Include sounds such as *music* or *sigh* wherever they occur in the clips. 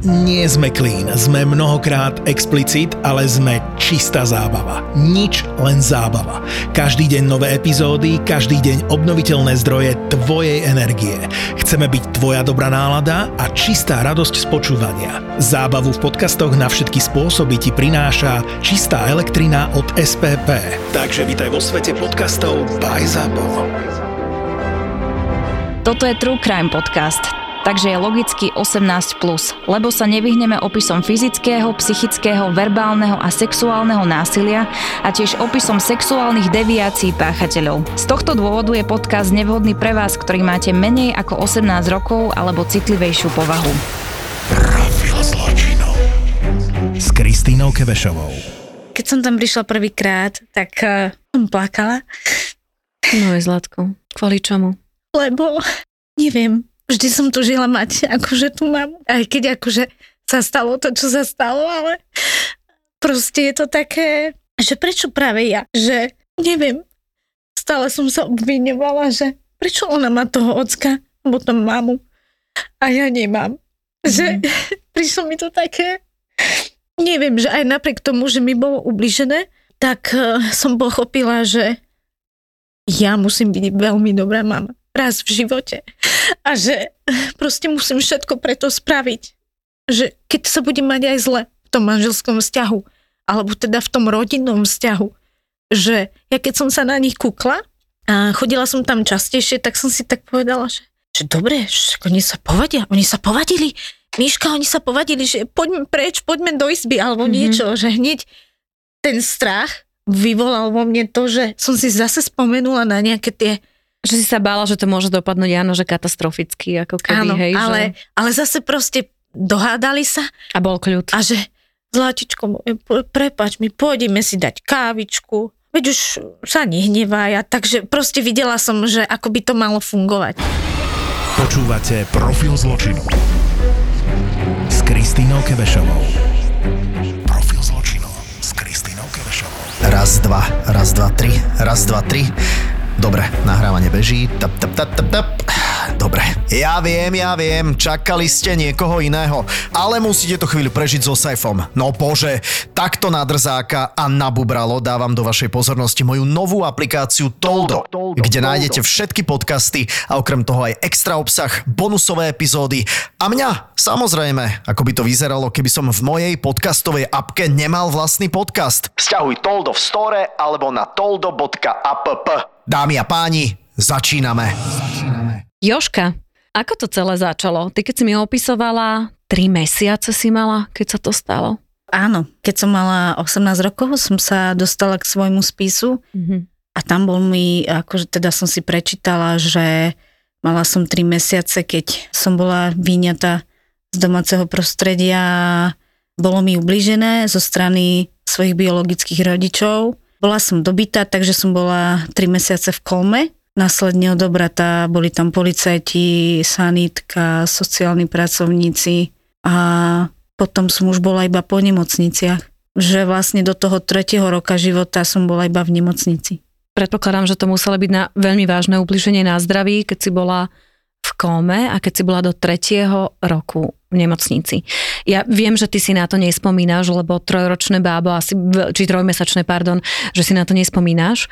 Nie sme clean, sme mnohokrát explicit, ale sme čistá zábava. Nič, len zábava. Každý deň nové epizódy, každý deň obnoviteľné zdroje tvojej energie. Chceme byť tvoja dobrá nálada a čistá radosť z počúvania. Zábavu v podcastoch na všetky spôsoby ti prináša čistá elektrina od SPP. Takže vítaj vo svete podcastov by ZAPO. Toto je True Crime Podcast takže je logicky 18+, lebo sa nevyhneme opisom fyzického, psychického, verbálneho a sexuálneho násilia a tiež opisom sexuálnych deviácií páchateľov. Z tohto dôvodu je podcast nevhodný pre vás, ktorý máte menej ako 18 rokov alebo citlivejšiu povahu. Profil zločinov s Kristínou Kevešovou. Keď som tam prišla prvýkrát, tak uh, som plakala. No je Zlatko. Kvôli čomu? Lebo, neviem, vždy som žila mať akože tu mám, aj keď akože sa stalo to, čo sa stalo, ale proste je to také, že prečo práve ja, že neviem, stále som sa obvinovala, že prečo ona má toho ocka, alebo tom mamu a ja nemám. Mm. Že *laughs* prišlo mi to také, neviem, že aj napriek tomu, že mi bolo ubližené, tak uh, som pochopila, že ja musím byť veľmi dobrá mama raz v živote. A že proste musím všetko preto spraviť. Že keď sa budem mať aj zle v tom manželskom vzťahu, alebo teda v tom rodinnom vzťahu, že ja keď som sa na nich kúkla a chodila som tam častejšie, tak som si tak povedala, že, že dobre, že oni sa povadia, oni sa povadili, Miška, oni sa povadili, že poďme preč, poďme do izby, alebo mm-hmm. niečo, že hneď ten strach vyvolal vo mne to, že som si zase spomenula na nejaké tie že si sa bála, že to môže dopadnúť, áno, že katastroficky, ako keby, áno, hej. Ale, že... ale zase proste dohádali sa. A bol kľud. A že, Zlatičko, prepač mi, pôjdeme si dať kávičku, veď už sa nehnevaj. Takže proste videla som, že ako by to malo fungovať. Počúvate Profil zločinu s Kristínou Kevešovou. Profil zločinu s Kristínou Kevešovou. Raz, dva, raz, dva, tri, raz, dva, tri. Dobre, nahrávanie beží. Tap, tap, tap, tap, tap. Dobre. Ja viem, ja viem, čakali ste niekoho iného, ale musíte to chvíľu prežiť so Saifom. No bože, takto na drzáka a na bubralo dávam do vašej pozornosti moju novú aplikáciu Toldo, kde nájdete všetky podcasty a okrem toho aj extra obsah, bonusové epizódy a mňa, samozrejme, ako by to vyzeralo, keby som v mojej podcastovej apke nemal vlastný podcast. Sťahuj Toldo v store alebo na toldo.app. Dámy a páni, začíname. Joška, ako to celé začalo? Ty keď si mi opisovala, tri mesiace si mala, keď sa to stalo? Áno, keď som mala 18 rokov, som sa dostala k svojmu spisu mm-hmm. a tam bol mi, akože teda som si prečítala, že mala som 3 mesiace, keď som bola vyňatá z domáceho prostredia, bolo mi ubližené zo strany svojich biologických rodičov bola som dobytá, takže som bola 3 mesiace v kolme. Následne odobratá, boli tam policajti, sanitka, sociálni pracovníci a potom som už bola iba po nemocniciach. Že vlastne do toho tretieho roka života som bola iba v nemocnici. Predpokladám, že to muselo byť na veľmi vážne ubliženie na zdraví, keď si bola v kóme a keď si bola do tretieho roku v nemocnici. Ja viem, že ty si na to nespomínaš, lebo trojročné bábo, asi, či trojmesačné, pardon, že si na to nespomínaš,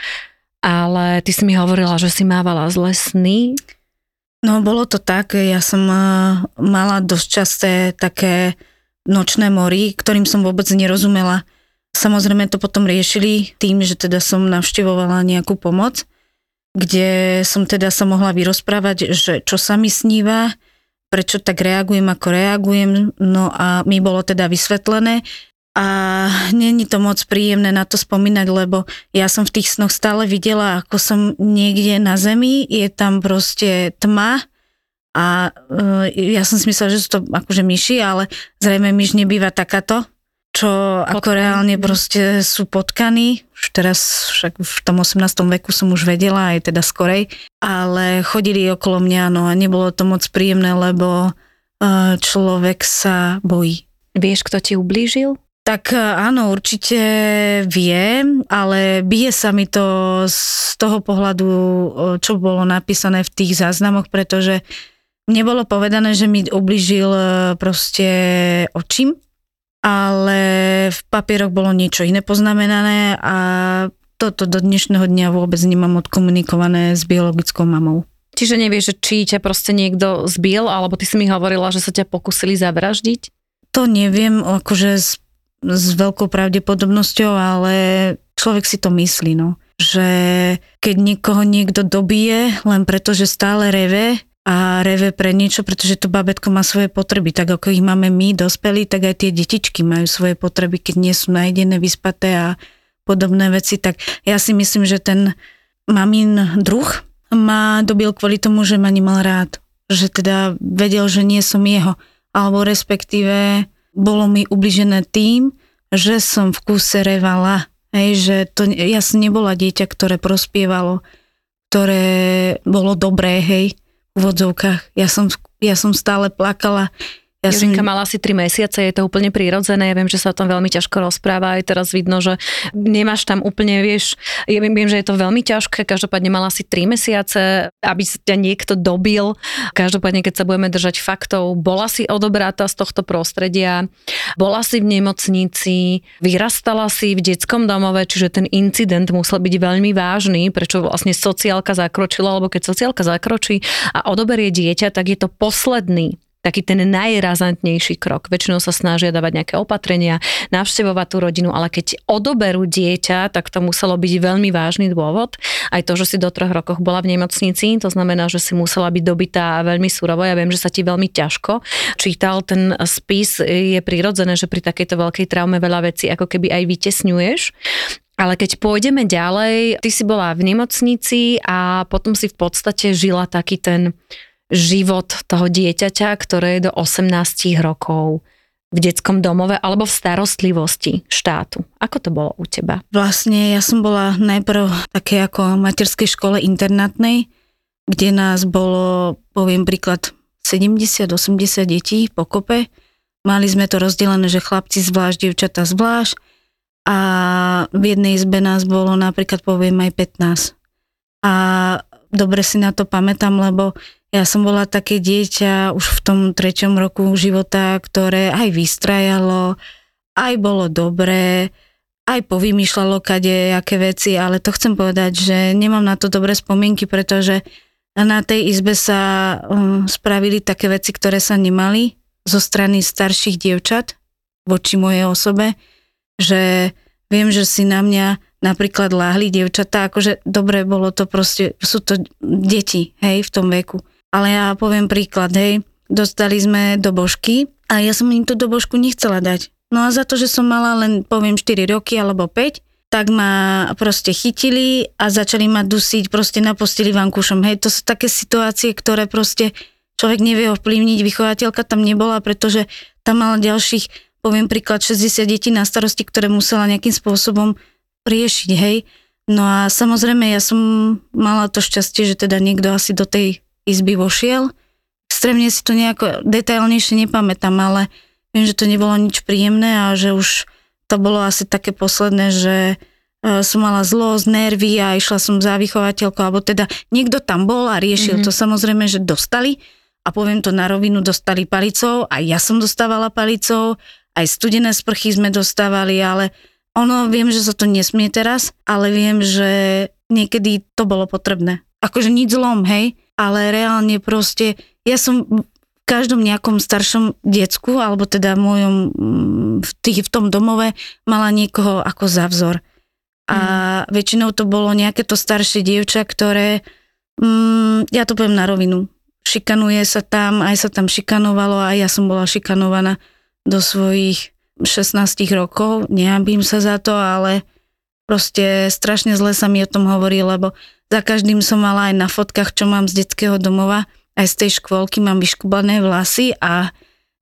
ale ty si mi hovorila, že si mávala zlé sny. No bolo to tak, ja som eh, mala dosť časté také nočné mory, ktorým som vôbec nerozumela. Samozrejme to potom riešili tým, že teda som navštevovala nejakú pomoc, kde som teda sa mohla vyrozprávať, že čo sa mi sníva, prečo tak reagujem, ako reagujem. No a mi bolo teda vysvetlené, a není to moc príjemné na to spomínať, lebo ja som v tých snoch stále videla, ako som niekde na zemi, je tam proste tma a uh, ja som si myslela, že sú to akože myši, ale zrejme myš nebýva takáto čo Potkan. ako reálne proste sú potkaní. Už teraz však v tom 18. veku som už vedela, aj teda skorej, ale chodili okolo mňa, no a nebolo to moc príjemné, lebo uh, človek sa bojí. Vieš, kto ti ublížil? Tak uh, áno, určite viem, ale bije sa mi to z toho pohľadu, čo bolo napísané v tých záznamoch, pretože nebolo povedané, že mi ubližil e, proste očím, ale v papieroch bolo niečo iné poznamenané a toto do dnešného dňa vôbec nemám odkomunikované s biologickou mamou. Čiže nevieš, či ťa proste niekto zbil, alebo ty si mi hovorila, že sa ťa pokusili zavraždiť? To neviem, akože s, s veľkou pravdepodobnosťou, ale človek si to myslí, no. Že keď niekoho niekto dobije, len preto, že stále reve, a reve pre niečo, pretože to babetko má svoje potreby. Tak ako ich máme my, dospelí, tak aj tie detičky majú svoje potreby, keď nie sú najdené, vyspaté a podobné veci. Tak ja si myslím, že ten mamin druh ma dobil kvôli tomu, že ma nemal rád. Že teda vedel, že nie som jeho. Alebo respektíve bolo mi ubližené tým, že som v kúse revala. Hej, že to, ja som nebola dieťa, ktoré prospievalo, ktoré bolo dobré, hej úvodzovkách. Ja som, ja som stále plakala. Ja Jožinka som... mala asi 3 mesiace, je to úplne prirodzené, ja viem, že sa o tom veľmi ťažko rozpráva, aj teraz vidno, že nemáš tam úplne, vieš, ja viem, viem že je to veľmi ťažké, každopádne mala asi 3 mesiace, aby ťa niekto dobil, každopádne keď sa budeme držať faktov, bola si odobráta z tohto prostredia, bola si v nemocnici, vyrastala si v detskom domove, čiže ten incident musel byť veľmi vážny, prečo vlastne sociálka zakročila, alebo keď sociálka zakročí a odoberie dieťa, tak je to posledný taký ten najrazantnejší krok. Väčšinou sa snažia dávať nejaké opatrenia, navštevovať tú rodinu, ale keď odoberú dieťa, tak to muselo byť veľmi vážny dôvod. Aj to, že si do troch rokoch bola v nemocnici, to znamená, že si musela byť dobitá veľmi surovo. Ja viem, že sa ti veľmi ťažko čítal ten spis. Je prirodzené, že pri takejto veľkej traume veľa vecí ako keby aj vytesňuješ. Ale keď pôjdeme ďalej, ty si bola v nemocnici a potom si v podstate žila taký ten život toho dieťaťa, ktoré je do 18 rokov v detskom domove alebo v starostlivosti štátu. Ako to bolo u teba? Vlastne ja som bola najprv také ako materskej škole internátnej, kde nás bolo, poviem príklad, 70-80 detí pokope. Mali sme to rozdelené, že chlapci zvlášť, dievčatá zvlášť a v jednej izbe nás bolo napríklad, poviem, aj 15. A dobre si na to pamätám, lebo ja som bola také dieťa už v tom treťom roku života, ktoré aj vystrajalo, aj bolo dobré, aj povymýšľalo kade aké veci, ale to chcem povedať, že nemám na to dobré spomienky, pretože na tej izbe sa um, spravili také veci, ktoré sa nemali zo strany starších dievčat voči mojej osobe, že viem, že si na mňa napríklad láhli dievčatá, akože dobre bolo to proste, sú to deti, hej, v tom veku. Ale ja poviem príklad, hej, dostali sme do božky a ja som im tú do božku nechcela dať. No a za to, že som mala len, poviem, 4 roky alebo 5, tak ma proste chytili a začali ma dusiť proste na posteli vankúšom. Hej, to sú také situácie, ktoré proste človek nevie ovplyvniť. Vychovateľka tam nebola, pretože tam mala ďalších, poviem príklad, 60 detí na starosti, ktoré musela nejakým spôsobom riešiť, hej. No a samozrejme, ja som mala to šťastie, že teda niekto asi do tej izby vošiel. Extrémne si to nejako detailnejšie nepamätám, ale viem, že to nebolo nič príjemné a že už to bolo asi také posledné, že e, som mala zlosť, nervy a išla som za vychovateľkou, alebo teda niekto tam bol a riešil mm-hmm. to. Samozrejme, že dostali a poviem to na rovinu, dostali palicou, aj ja som dostávala palicou, aj studené sprchy sme dostávali, ale ono, viem, že sa to nesmie teraz, ale viem, že niekedy to bolo potrebné. Akože nič zlom, hej, ale reálne proste, ja som v každom nejakom staršom decku, alebo teda v mojom, mm, v, tých, v tom domove mala niekoho ako za vzor. A mm. väčšinou to bolo nejaké to staršie dievča, ktoré, mm, ja to poviem na rovinu, šikanuje sa tam, aj sa tam šikanovalo a ja som bola šikanovaná do svojich 16 rokov, neambím sa za to, ale proste strašne zle sa mi o tom hovorí, lebo za každým som mala aj na fotkách, čo mám z detského domova, aj z tej škôlky mám vyškubané vlasy a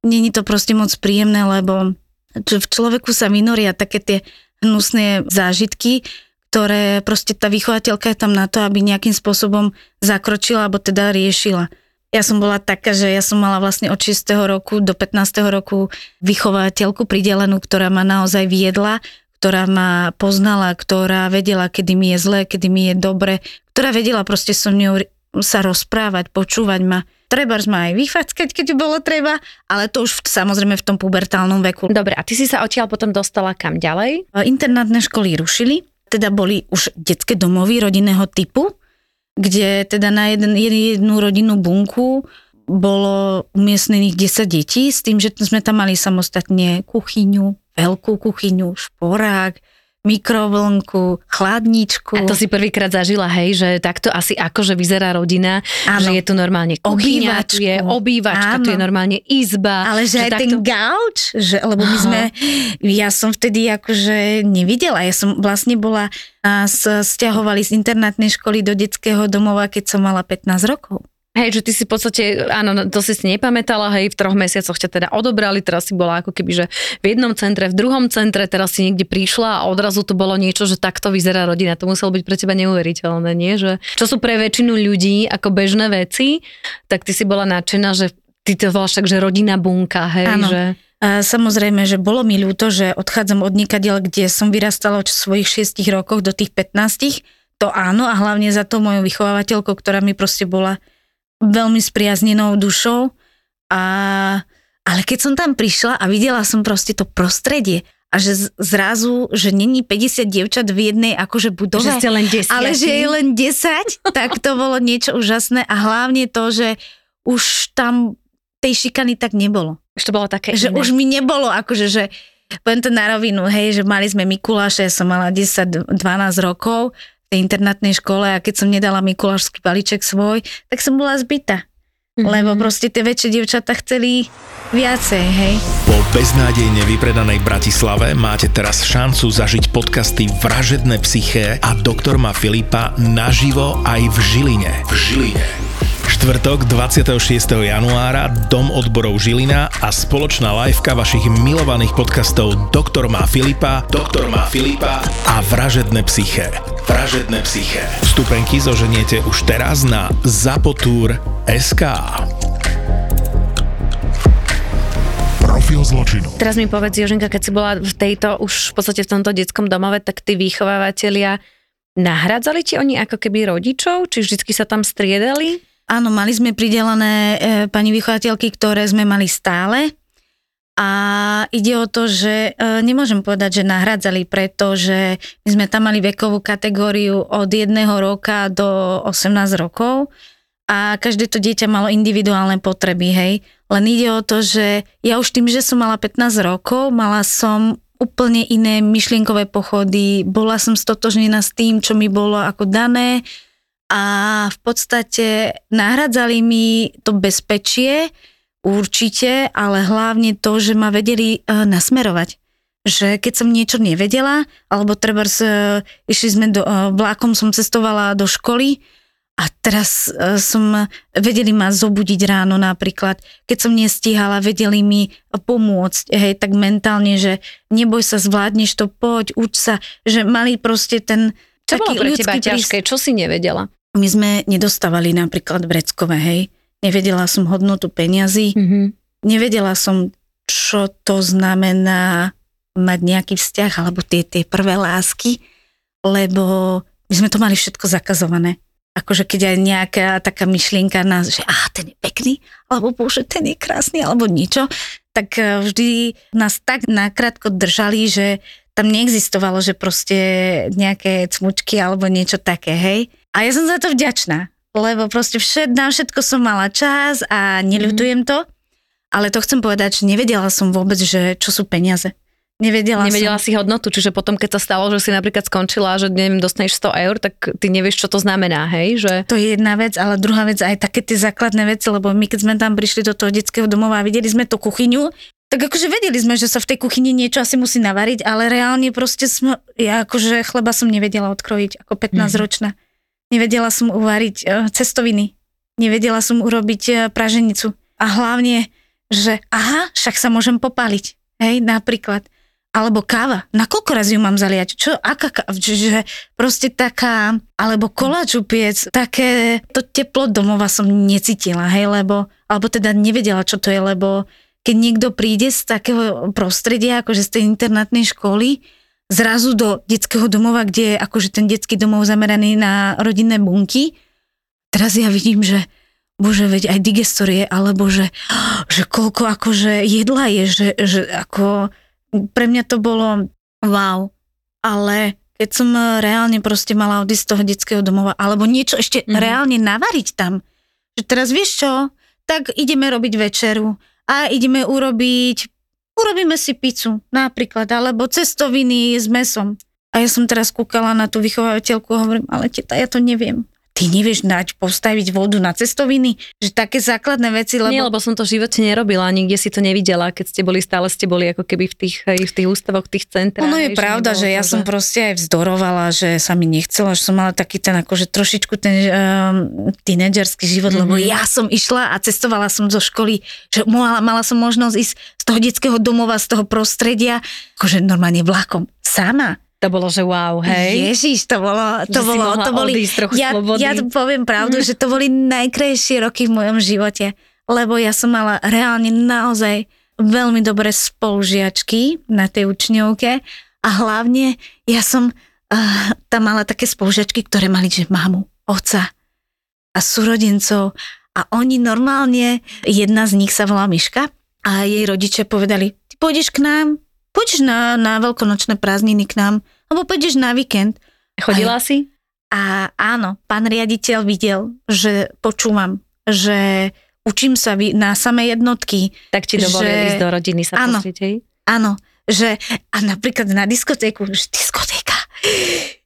není to proste moc príjemné, lebo v človeku sa vynoria také tie hnusné zážitky, ktoré proste tá vychovateľka je tam na to, aby nejakým spôsobom zakročila alebo teda riešila. Ja som bola taká, že ja som mala vlastne od 6. roku do 15. roku vychovateľku pridelenú, ktorá ma naozaj viedla ktorá ma poznala, ktorá vedela, kedy mi je zle, kedy mi je dobre, ktorá vedela proste so mňou sa rozprávať, počúvať ma. Treba ma aj vyfackať, keď bolo treba, ale to už v, samozrejme v tom pubertálnom veku. Dobre, a ty si sa odtiaľ potom dostala kam ďalej? Internátne školy rušili, teda boli už detské domovy rodinného typu, kde teda na jeden, jednu rodinnú bunku bolo umiestnených 10 detí s tým, že sme tam mali samostatne kuchyňu, veľkú kuchyňu, šporák, mikrovlnku, chladničku. A to si prvýkrát zažila, hej, že takto asi akože vyzerá rodina, Áno. že je tu normálne kuchyňa, tu je obývačka, Áno. tu je normálne izba. Ale že, že aj takto... ten gauč, že, lebo my sme, ja som vtedy akože nevidela, ja som vlastne bola, a stiahovali z internátnej školy do detského domova, keď som mala 15 rokov. Hej, že ty si v podstate, áno, no, to si si nepamätala, hej, v troch mesiacoch ťa teda odobrali, teraz si bola ako keby, že v jednom centre, v druhom centre, teraz si niekde prišla a odrazu to bolo niečo, že takto vyzerá rodina. To muselo byť pre teba neuveriteľné, nie? Že, čo sú pre väčšinu ľudí ako bežné veci, tak ty si bola nadšená, že ty to voláš tak, že rodina bunka, hej, áno. že... A samozrejme, že bolo mi ľúto, že odchádzam od nikadiaľ, kde som vyrastala od svojich 6 rokov do tých 15. To áno a hlavne za to mojou vychovávateľkou, ktorá mi proste bola veľmi spriaznenou dušou. A, ale keď som tam prišla a videla som proste to prostredie a že zrazu, že není 50 dievčat v jednej akože budove, že ste len 10. ale že je len 10, *laughs* tak to bolo niečo úžasné a hlavne to, že už tam tej šikany tak nebolo. Už to bolo také Že iné. už mi nebolo akože, že poviem to na rovinu, hej, že mali sme Mikuláše, ja som mala 10-12 rokov tej internátnej škole a keď som nedala Mikulášský balíček svoj, tak som bola zbytá. Mm-hmm. Lebo proste tie väčšie dievčatá chceli viacej, hej. Po beznádejne vypredanej Bratislave máte teraz šancu zažiť podcasty Vražedné psyché a Doktor Ma Filipa naživo aj v Žiline. V Žiline. Štvrtok 26. januára Dom odborov Žilina a spoločná liveka vašich milovaných podcastov Doktor má Filipa, Doktor má Filipa a Vražedné psyché. Vražedné psyché. Vstupenky zoženiete už teraz na SK. Profil zločinu. Teraz mi povedz, Joženka, keď si bola v tejto, už v podstate v tomto detskom domove, tak tí vychovávateľia nahradzali ti oni ako keby rodičov? Či vždycky sa tam striedali? Áno, mali sme pridelené e, pani vychovateľky, ktoré sme mali stále. A ide o to, že e, nemôžem povedať, že nahradzali, pretože my sme tam mali vekovú kategóriu od jedného roka do 18 rokov a každé to dieťa malo individuálne potreby, hej. Len ide o to, že ja už tým, že som mala 15 rokov, mala som úplne iné myšlienkové pochody, bola som stotožnená s tým, čo mi bolo ako dané, a v podstate nahradzali mi to bezpečie, určite, ale hlavne to, že ma vedeli uh, nasmerovať. Že keď som niečo nevedela, alebo treba uh, išli sme do, uh, vlákom som cestovala do školy a teraz som, vedeli ma zobudiť ráno napríklad, keď som nestíhala, vedeli mi pomôcť, hej, tak mentálne, že neboj sa, zvládneš to, poď, uč sa, že mali proste ten, čo bolo pre teba ťažké? Čo si nevedela? My sme nedostávali napríklad vreckové, hej. Nevedela som hodnotu peňazí. Mm-hmm. Nevedela som, čo to znamená mať nejaký vzťah, alebo tie, tie prvé lásky, lebo my sme to mali všetko zakazované. Akože keď aj nejaká taká myšlienka nás, že á, ten je pekný, alebo bože, ten je krásny, alebo niečo, tak eh, vždy nás tak nakrátko držali, že tam neexistovalo, že proste nejaké cmučky alebo niečo také, hej. A ja som za to vďačná, lebo proste všet, na všetko som mala čas a neľutujem to, ale to chcem povedať, že nevedela som vôbec, že čo sú peniaze. Nevedela, Nevedela som. si hodnotu, čiže potom, keď sa stalo, že si napríklad skončila, že neviem, dostaneš 100 eur, tak ty nevieš, čo to znamená, hej? Že... To je jedna vec, ale druhá vec aj také tie základné veci, lebo my keď sme tam prišli do toho detského domova a videli sme tú kuchyňu, tak akože vedeli sme, že sa v tej kuchyni niečo asi musí navariť, ale reálne proste sme, ja akože chleba som nevedela odkrojiť ako 15-ročná. Mhm. Nevedela som uvariť uh, cestoviny. Nevedela som urobiť uh, praženicu. A hlavne, že aha, však sa môžem popaliť. Hej, napríklad. Alebo káva. Na koľko razy ju mám zaliať? Čo, aká káva? Že proste taká, alebo koláč upiec, také, to teplo domova som necítila, hej, lebo, alebo teda nevedela, čo to je, lebo keď niekto príde z takého prostredia, akože z tej internátnej školy, zrazu do detského domova, kde je akože ten detský domov zameraný na rodinné bunky. Teraz ja vidím, že bože, veď aj digestorie, alebo že, *gasps* že koľko akože jedla je, že, že ako pre mňa to bolo wow, ale keď som reálne proste mala odísť z toho detského domova, alebo niečo ešte mm-hmm. reálne navariť tam, že teraz vieš čo, tak ideme robiť večeru a ideme urobiť, urobíme si pizzu napríklad, alebo cestoviny s mesom. A ja som teraz kúkala na tú vychovateľku a hovorím, ale teta, ja to neviem ty nevieš nať, postaviť vodu na cestoviny, že také základné veci, lebo... Nie, lebo som to v živote nerobila, nikde si to nevidela, keď ste boli, stále ste boli ako keby v tých, v tých ústavoch, v tých centrách. Ono je pravda, že ja som proste aj vzdorovala, že sa mi nechcela, že som mala taký ten akože trošičku ten um, tínedžerský život, mm-hmm. lebo ja som išla a cestovala som zo školy, že mala, mala som možnosť ísť z toho detského domova, z toho prostredia, akože normálne vlakom, sama to bolo, že wow, hej. Ježiš, to bolo, to že bolo, to boli, ja, ja to poviem pravdu, že to boli najkrajšie roky v mojom živote, lebo ja som mala reálne naozaj veľmi dobré spolužiačky na tej učňovke a hlavne ja som uh, tam mala také spolužiačky, ktoré mali, že mamu, oca a súrodencov a oni normálne, jedna z nich sa volá Miška a jej rodičia povedali, ty pôjdeš k nám, poďš na, na veľkonočné prázdniny k nám, alebo pôjdeš na víkend. Chodila a, si? A áno, pán riaditeľ videl, že počúvam, že učím sa na samé jednotky. Tak ti dovolili že, ísť do rodiny sa áno, pozrieť, Áno, že a napríklad na diskotéku, že diskotéka,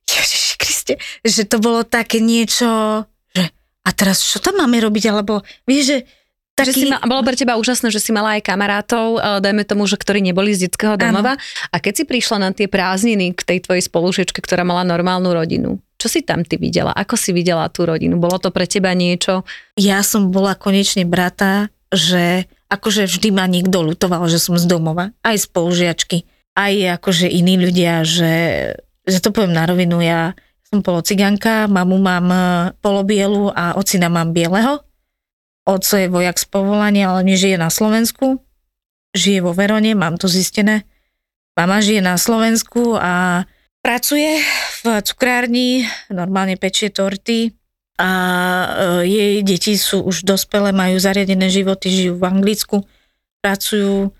Ježiši Kriste, že to bolo také niečo, že a teraz čo tam máme robiť, alebo vieš, že taký... Že si ma, bolo pre teba úžasné, že si mala aj kamarátov, eh, dajme tomu, že ktorí neboli z detského domova. Ano. A keď si prišla na tie prázdniny k tej tvojej spolužiečke, ktorá mala normálnu rodinu, čo si tam ty videla? Ako si videla tú rodinu? Bolo to pre teba niečo? Ja som bola konečne brata, že akože vždy ma niekto lutoval, že som z domova, aj spolužiačky, aj akože iní ľudia, že, že to poviem na rovinu, ja som polociganka, mamu mám eh, polobielu a ocina mám bieleho, Oco je vojak z povolania, ale nežije na Slovensku. Žije vo Verone, mám to zistené. Mama žije na Slovensku a pracuje v cukrárni, normálne pečie torty a e, jej deti sú už dospelé, majú zariadené životy, žijú v Anglicku, pracujú,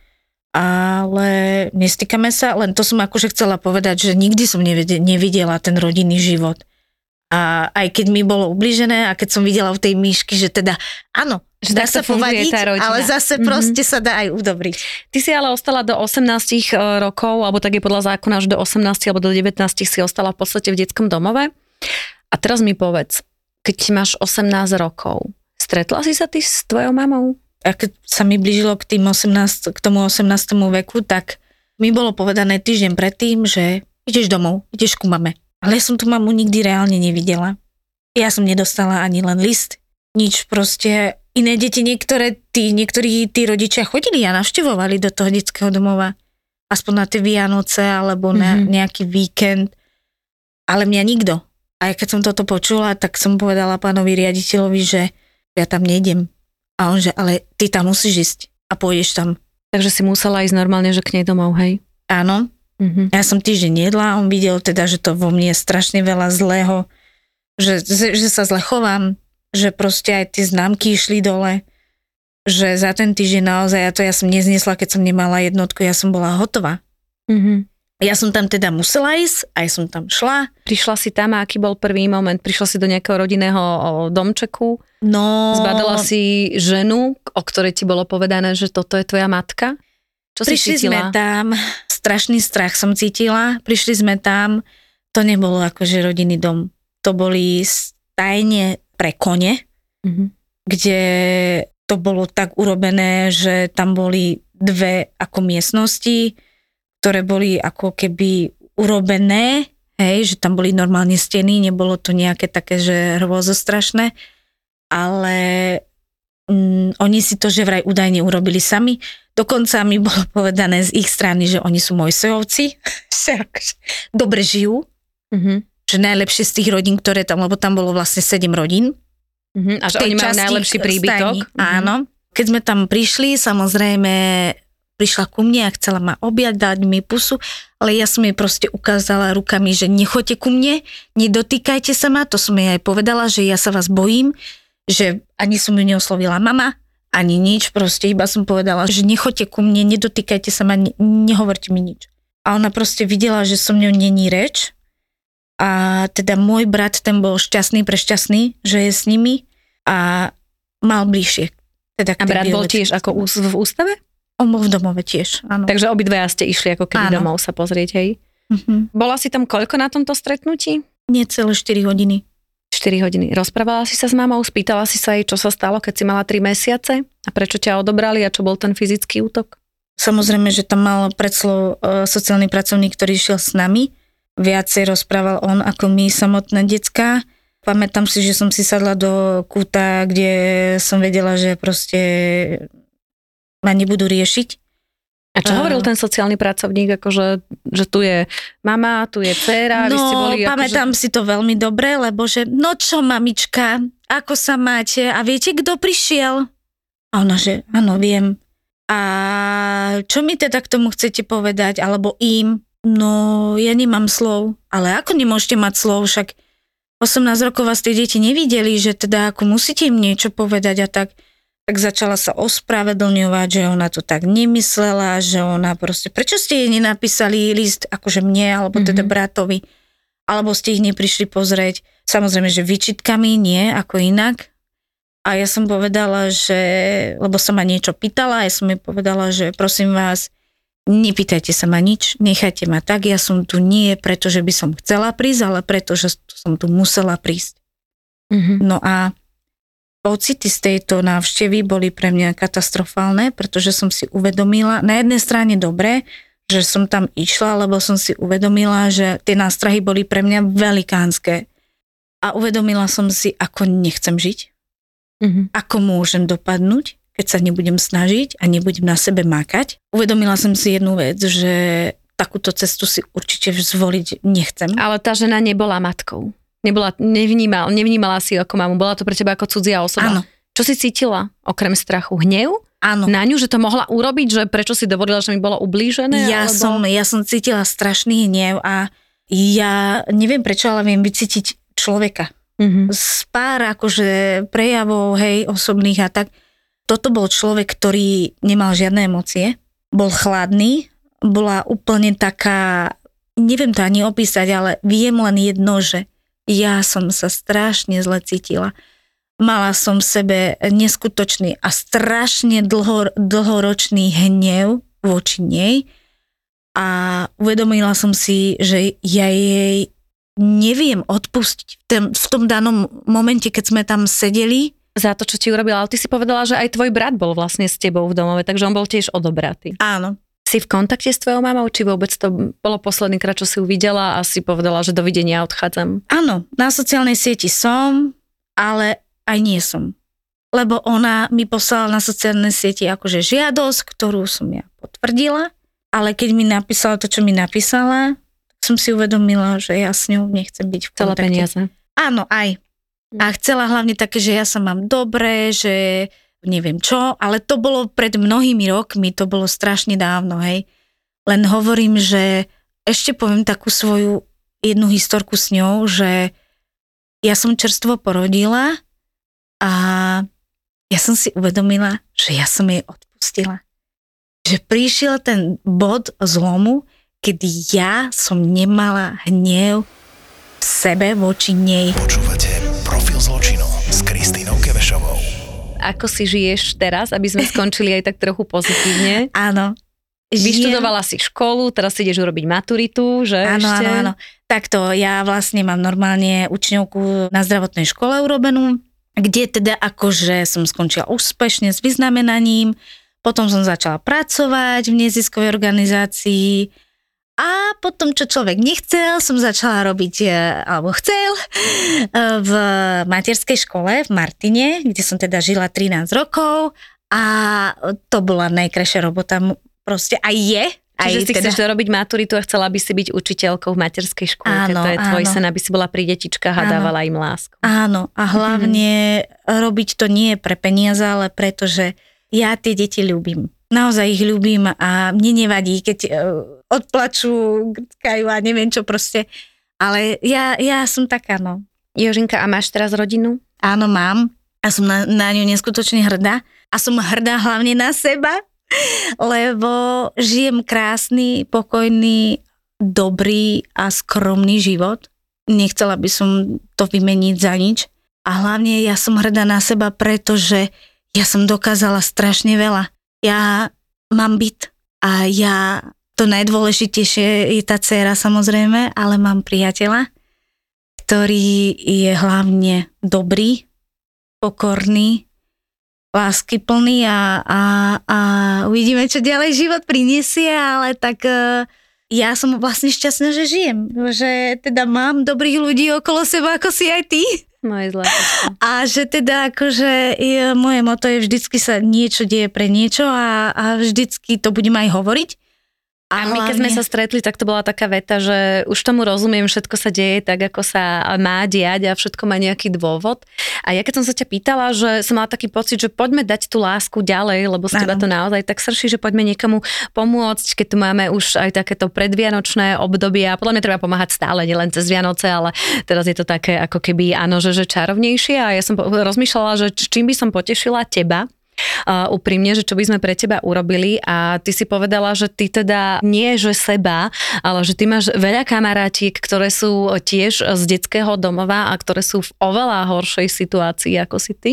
ale nestýkame sa, len to som akože chcela povedať, že nikdy som nevidela ten rodinný život. A aj keď mi bolo ubližené a keď som videla v tej myšky, že teda áno, že dá sa povadiť, ale zase mm-hmm. proste sa dá aj udobriť. Ty si ale ostala do 18 e, rokov, alebo tak je podľa zákona, že do 18 alebo do 19 si ostala v podstate v detskom domove. A teraz mi povedz, keď máš 18 rokov, stretla si sa ty s tvojou mamou? A keď sa mi blížilo k, tým 18, k tomu 18. veku, tak mi bolo povedané týždeň predtým, že ideš domov, ideš ku mame. Ale ja som tu mamu nikdy reálne nevidela. Ja som nedostala ani len list, nič proste. Iné deti, niektoré tí, niektorí tí rodičia chodili a navštevovali do toho detského domova. Aspoň na tie Vianoce alebo na mm-hmm. nejaký víkend. Ale mňa nikto. A keď som toto počula, tak som povedala pánovi riaditeľovi, že ja tam nejdem. A on, že ale ty tam musíš ísť a pôjdeš tam. Takže si musela ísť normálne, že k nej domov, hej? Áno, Mm-hmm. Ja som týždeň jedla on videl teda, že to vo mne je strašne veľa zlého, že, že sa zle chovám, že proste aj tie známky išli dole, že za ten týždeň naozaj, ja to ja som neznesla, keď som nemala jednotku, ja som bola hotová. Mm-hmm. Ja som tam teda musela ísť, aj som tam šla. Prišla si tam a aký bol prvý moment? Prišla si do nejakého rodinného domčeku? No... Zbadala si ženu, o ktorej ti bolo povedané, že toto je tvoja matka? Čo Prišli si sme tam, strašný strach som cítila, prišli sme tam, to nebolo akože rodinný dom, to boli stajne pre kone, mm-hmm. kde to bolo tak urobené, že tam boli dve ako miestnosti, ktoré boli ako keby urobené, hej, že tam boli normálne steny, nebolo to nejaké také, že hrôzostrašné, ale mm, oni si to že vraj údajne urobili sami. Dokonca mi bolo *laughs* povedané z ich strany, že oni sú sojovci, *laughs* že akože dobre žijú, mm-hmm. že najlepšie z tých rodín, ktoré tam, lebo tam bolo vlastne 7 rodín. Mm-hmm. A že oni majú najlepší príbytok. Mm-hmm. Áno. Keď sme tam prišli, samozrejme prišla ku mne a chcela ma objať, dať mi pusu, ale ja som jej proste ukázala rukami, že nechoďte ku mne, nedotýkajte sa ma, to som jej aj povedala, že ja sa vás bojím, že ani som ju neoslovila mama, ani nič, proste iba som povedala, že nechoďte ku mne, nedotýkajte sa ma, ne, nehovorte mi nič. A ona proste videla, že so mňou není reč a teda môj brat ten bol šťastný, prešťastný, že je s nimi a mal bližšie. Teda a brat bol tiež ako v ústave? On bol v domove tiež, áno. Takže obidvaja ste išli ako keby áno. domov sa pozrieť, hej? Uh-huh. Bola si tam koľko na tomto stretnutí? Nie celé 4 hodiny. 4 hodiny. Rozprávala si sa s mamou, spýtala si sa jej, čo sa stalo, keď si mala 3 mesiace a prečo ťa odobrali a čo bol ten fyzický útok? Samozrejme, že tam mal predslov uh, sociálny pracovník, ktorý šiel s nami. Viacej rozprával on ako my samotné decka. Pamätám si, že som si sadla do kúta, kde som vedela, že proste ma nebudú riešiť. A čo uh, hovoril ten sociálny pracovník, akože, že tu je mama, tu je dcéra, no, vy ste boli... Akože- pamätám akože... si to veľmi dobre, lebo že, no čo mamička, ako sa máte a viete, kto prišiel? A ona, že áno, viem. A čo mi teda k tomu chcete povedať, alebo im? No, ja nemám slov. Ale ako nemôžete mať slov, však 18 rokov vás tie deti nevideli, že teda ako musíte im niečo povedať a tak tak začala sa ospravedlňovať, že ona to tak nemyslela, že ona proste, prečo ste jej nenapísali list akože mne, alebo teda mm-hmm. bratovi, alebo ste ich neprišli pozrieť. Samozrejme, že vyčitkami nie, ako inak. A ja som povedala, že, lebo som ma niečo pýtala, ja som jej povedala, že prosím vás, nepýtajte sa ma nič, nechajte ma tak, ja som tu nie preto, že by som chcela prísť, ale preto, že som tu musela prísť. Mm-hmm. No a pocity z tejto návštevy boli pre mňa katastrofálne, pretože som si uvedomila, na jednej strane dobre, že som tam išla, lebo som si uvedomila, že tie nástrahy boli pre mňa velikánske. A uvedomila som si, ako nechcem žiť, mm-hmm. ako môžem dopadnúť, keď sa nebudem snažiť a nebudem na sebe mákať. Uvedomila som si jednu vec, že takúto cestu si určite zvoliť nechcem. Ale tá žena nebola matkou. Nebola, nevnímal, nevnímala si ako mamu, bola to pre teba ako cudzia osoba. Áno. Čo si cítila okrem strachu? Hnev? Áno. Na ňu, že to mohla urobiť, že prečo si dovolila, že mi bolo ublížené? Ja, alebo... som, ja som cítila strašný hnev a ja neviem prečo, ale viem vycítiť človeka. Mm-hmm. Z pár akože prejavov, hej, osobných a tak. Toto bol človek, ktorý nemal žiadne emócie, bol chladný, bola úplne taká, neviem to ani opísať, ale viem len jedno, že ja som sa strašne zle cítila. Mala som v sebe neskutočný a strašne dlho, dlhoročný hnev voči nej a uvedomila som si, že ja jej neviem odpustiť v tom, v tom danom momente, keď sme tam sedeli. Za to, čo ti urobila, ale ty si povedala, že aj tvoj brat bol vlastne s tebou v domove, takže on bol tiež odobratý. Áno, si v kontakte s tvojou mamou, či vôbec to bolo posledný krát, čo si uvidela a si povedala, že dovidenia odchádzam? Áno, na sociálnej sieti som, ale aj nie som. Lebo ona mi poslala na sociálnej sieti akože žiadosť, ktorú som ja potvrdila, ale keď mi napísala to, čo mi napísala, tak som si uvedomila, že ja s ňou nechcem byť v kontakte. Celé peniaze. Áno, aj. A chcela hlavne také, že ja sa mám dobre, že neviem čo, ale to bolo pred mnohými rokmi, to bolo strašne dávno, hej. Len hovorím, že ešte poviem takú svoju jednu historku s ňou, že ja som čerstvo porodila a ja som si uvedomila, že ja som jej odpustila. Že prišiel ten bod zlomu, kedy ja som nemala hnev v sebe voči nej. Počúvate Profil zločinu s Kristýnou Kevešovou ako si žiješ teraz, aby sme skončili aj tak trochu pozitívne. *laughs* Áno. Vyštudovala si školu, teraz si ideš urobiť maturitu, že áno, ešte? Áno, áno, Takto, ja vlastne mám normálne učňovku na zdravotnej škole urobenú, kde teda akože som skončila úspešne s vyznamenaním, potom som začala pracovať v neziskovej organizácii, a potom, čo človek nechcel, som začala robiť, e, alebo chcel, e, v materskej škole v Martine, kde som teda žila 13 rokov a to bola najkrajšia robota, proste aj je. Aj Čiže si teda... chceš robiť maturitu a chcela by si byť učiteľkou v materskej škole, áno, to je tvoj áno. sen, aby si bola pri detičkách a áno. dávala im lásku. Áno, a hlavne mm-hmm. robiť to nie pre peniaze, ale preto, že ja tie deti ľúbim naozaj ich ľúbim a mne nevadí, keď uh, odplačú, grkajú a neviem čo proste. Ale ja, ja som taká, no. Jožinka, a máš teraz rodinu? Áno, mám. A som na, na ňu neskutočne hrdá. A som hrdá hlavne na seba, *laughs* lebo žijem krásny, pokojný, dobrý a skromný život. Nechcela by som to vymeniť za nič. A hlavne ja som hrdá na seba, pretože ja som dokázala strašne veľa. Ja mám byt a ja to najdôležitejšie je tá dcera samozrejme, ale mám priateľa, ktorý je hlavne dobrý, pokorný, láskyplný a, a, a uvidíme, čo ďalej život priniesie, ale tak uh, ja som vlastne šťastná, že žijem, že teda mám dobrých ľudí okolo seba, ako si aj ty. Moje zlé. A že teda akože je, moje moto je vždycky sa niečo deje pre niečo a, a vždycky to budem aj hovoriť. A my, keď sme sa stretli, tak to bola taká veta, že už tomu rozumiem, všetko sa deje tak, ako sa má diať a všetko má nejaký dôvod. A ja keď som sa ťa pýtala, že som mala taký pocit, že poďme dať tú lásku ďalej, lebo z teba to naozaj tak srší, že poďme niekomu pomôcť, keď tu máme už aj takéto predvianočné obdobie. A podľa mňa treba pomáhať stále, nielen cez Vianoce, ale teraz je to také ako keby áno, že, že čarovnejšie. A ja som rozmýšľala, že čím by som potešila teba, uh, úprimne, že čo by sme pre teba urobili? A ty si povedala, že ty teda nie že seba, ale že ty máš veľa kamarátiek, ktoré sú tiež z detského domova a ktoré sú v oveľa horšej situácii ako si ty.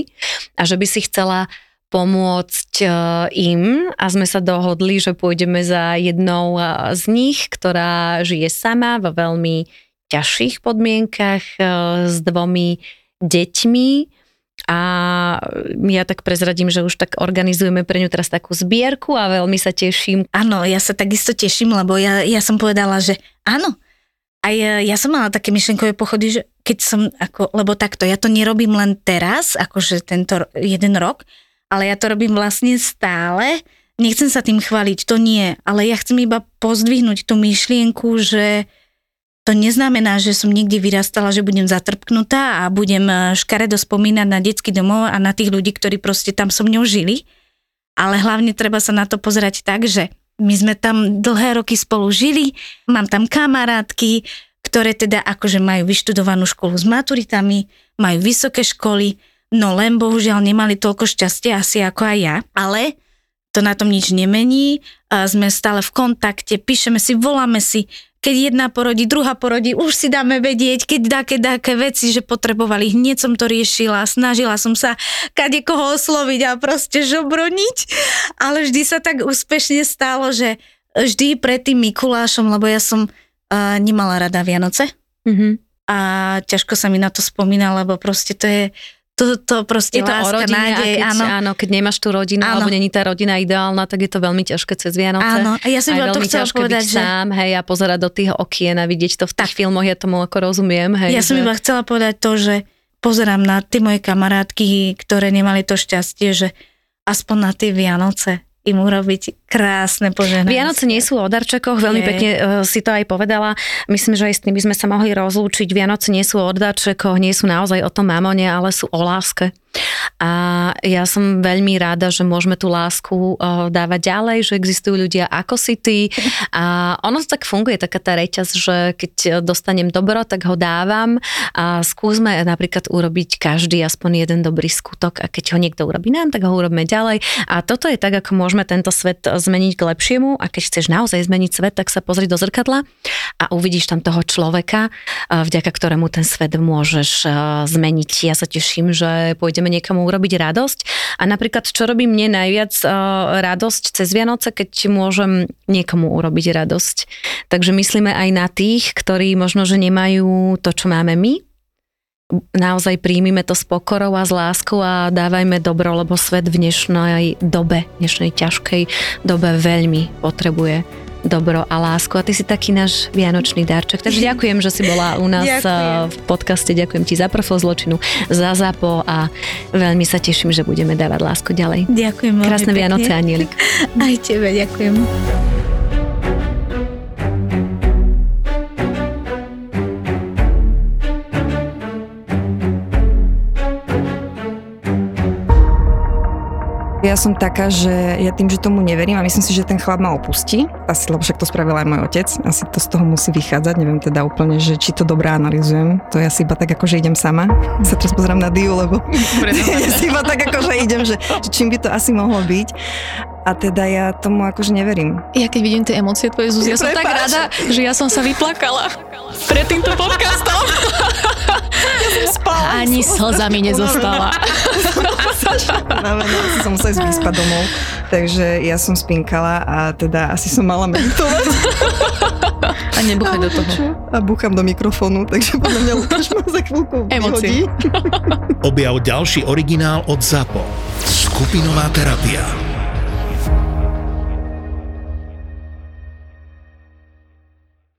A že by si chcela pomôcť im. A sme sa dohodli, že pôjdeme za jednou z nich, ktorá žije sama vo veľmi ťažších podmienkach s dvomi deťmi a ja tak prezradím, že už tak organizujeme pre ňu teraz takú zbierku a veľmi sa teším. Áno, ja sa takisto teším, lebo ja, ja som povedala, že áno. A ja, ja som mala také myšlenkové pochody, že keď som, ako, lebo takto, ja to nerobím len teraz, akože tento jeden rok, ale ja to robím vlastne stále. Nechcem sa tým chváliť, to nie, ale ja chcem iba pozdvihnúť tú myšlienku, že to neznamená, že som niekde vyrastala, že budem zatrpknutá a budem eh, škaredo spomínať na detský domov a na tých ľudí, ktorí proste tam so mňou žili. Ale hlavne treba sa na to pozerať tak, že my sme tam dlhé roky spolu žili, mám tam kamarátky, ktoré teda akože majú vyštudovanú školu s maturitami, majú vysoké školy, no len bohužiaľ nemali toľko šťastia asi ako aj ja, ale to na tom nič nemení, sme stále v kontakte, píšeme si, voláme si, keď jedna porodí, druhá porodí, už si dáme vedieť, keď dáke, dáke veci, že potrebovali, hneď som to riešila, snažila som sa kade koho osloviť a proste žobroniť, ale vždy sa tak úspešne stalo, že vždy pred tým Mikulášom, lebo ja som uh, nemala rada Vianoce. Mm-hmm. a ťažko sa mi na to spomína, lebo proste to je to, to proste je to láska, o rodine, nádej, keď, áno. áno, keď nemáš tú rodinu, áno. alebo není tá rodina ideálna, tak je to veľmi ťažké cez Vianoce. Áno, a ja som iba to chcela povedať, byť že... sám, hej, a pozerať do tých okien a vidieť to v tých tak. filmoch, ja tomu ako rozumiem, hej. Ja že... som iba chcela povedať to, že pozerám na tie moje kamarátky, ktoré nemali to šťastie, že aspoň na tie Vianoce im urobiť krásne požehnanie. Vianoce nie sú o darčekoch, veľmi je. pekne uh, si to aj povedala. Myslím, že aj s tým by sme sa mohli rozlúčiť. Vianoce nie sú o darčekoch, nie sú naozaj o tom mamone, ale sú o láske. A ja som veľmi rada, že môžeme tú lásku uh, dávať ďalej, že existujú ľudia ako si ty. A ono tak funguje, taká tá reťaz, že keď dostanem dobro, tak ho dávam a skúsme napríklad urobiť každý aspoň jeden dobrý skutok a keď ho niekto urobí nám, tak ho urobíme ďalej. A toto je tak, ako môžeme tento svet zmeniť k lepšiemu a keď chceš naozaj zmeniť svet, tak sa pozri do zrkadla a uvidíš tam toho človeka, vďaka ktorému ten svet môžeš zmeniť. Ja sa teším, že pôjdeme niekomu urobiť radosť a napríklad, čo robí mne najviac radosť cez Vianoce, keď môžem niekomu urobiť radosť. Takže myslíme aj na tých, ktorí možno, že nemajú to, čo máme my, naozaj príjmime to s pokorou a s láskou a dávajme dobro, lebo svet v dnešnej dobe, dnešnej ťažkej dobe veľmi potrebuje dobro a lásku. A ty si taký náš vianočný darček. Takže ďakujem, že si bola u nás *laughs* ďakujem. v podcaste. Ďakujem ti za profil zločinu, za zapo a veľmi sa teším, že budeme dávať lásku ďalej. Ďakujem Krásne Vianoce, Anielik. *laughs* Aj tebe, ďakujem. Ja som taká, že ja tým, že tomu neverím a myslím si, že ten chlap ma opustí, asi, lebo však to spravil aj môj otec, asi to z toho musí vychádzať, neviem teda úplne, že či to dobre analizujem, to ja si iba tak ako, že idem sama, sa teraz pozrám na Diu, lebo *laughs* si iba tak ako, že idem, že, že čím by to asi mohlo byť. A teda ja tomu akože neverím. Ja keď vidím tie emócie tvoje, Zuzi, ja som tak rada, že ja som sa vyplakala pred týmto podcastom. Ani slza mi nezostala. Unavená, asi som musela ísť vyspať domov, takže ja som spinkala a teda asi som mala meditovať. A nebuchaj do toho. A búcham do mikrofónu, takže podľa mňa Lukáš ma za chvíľku Emócie. Objav ďalší originál od ZAPO. Skupinová terapia.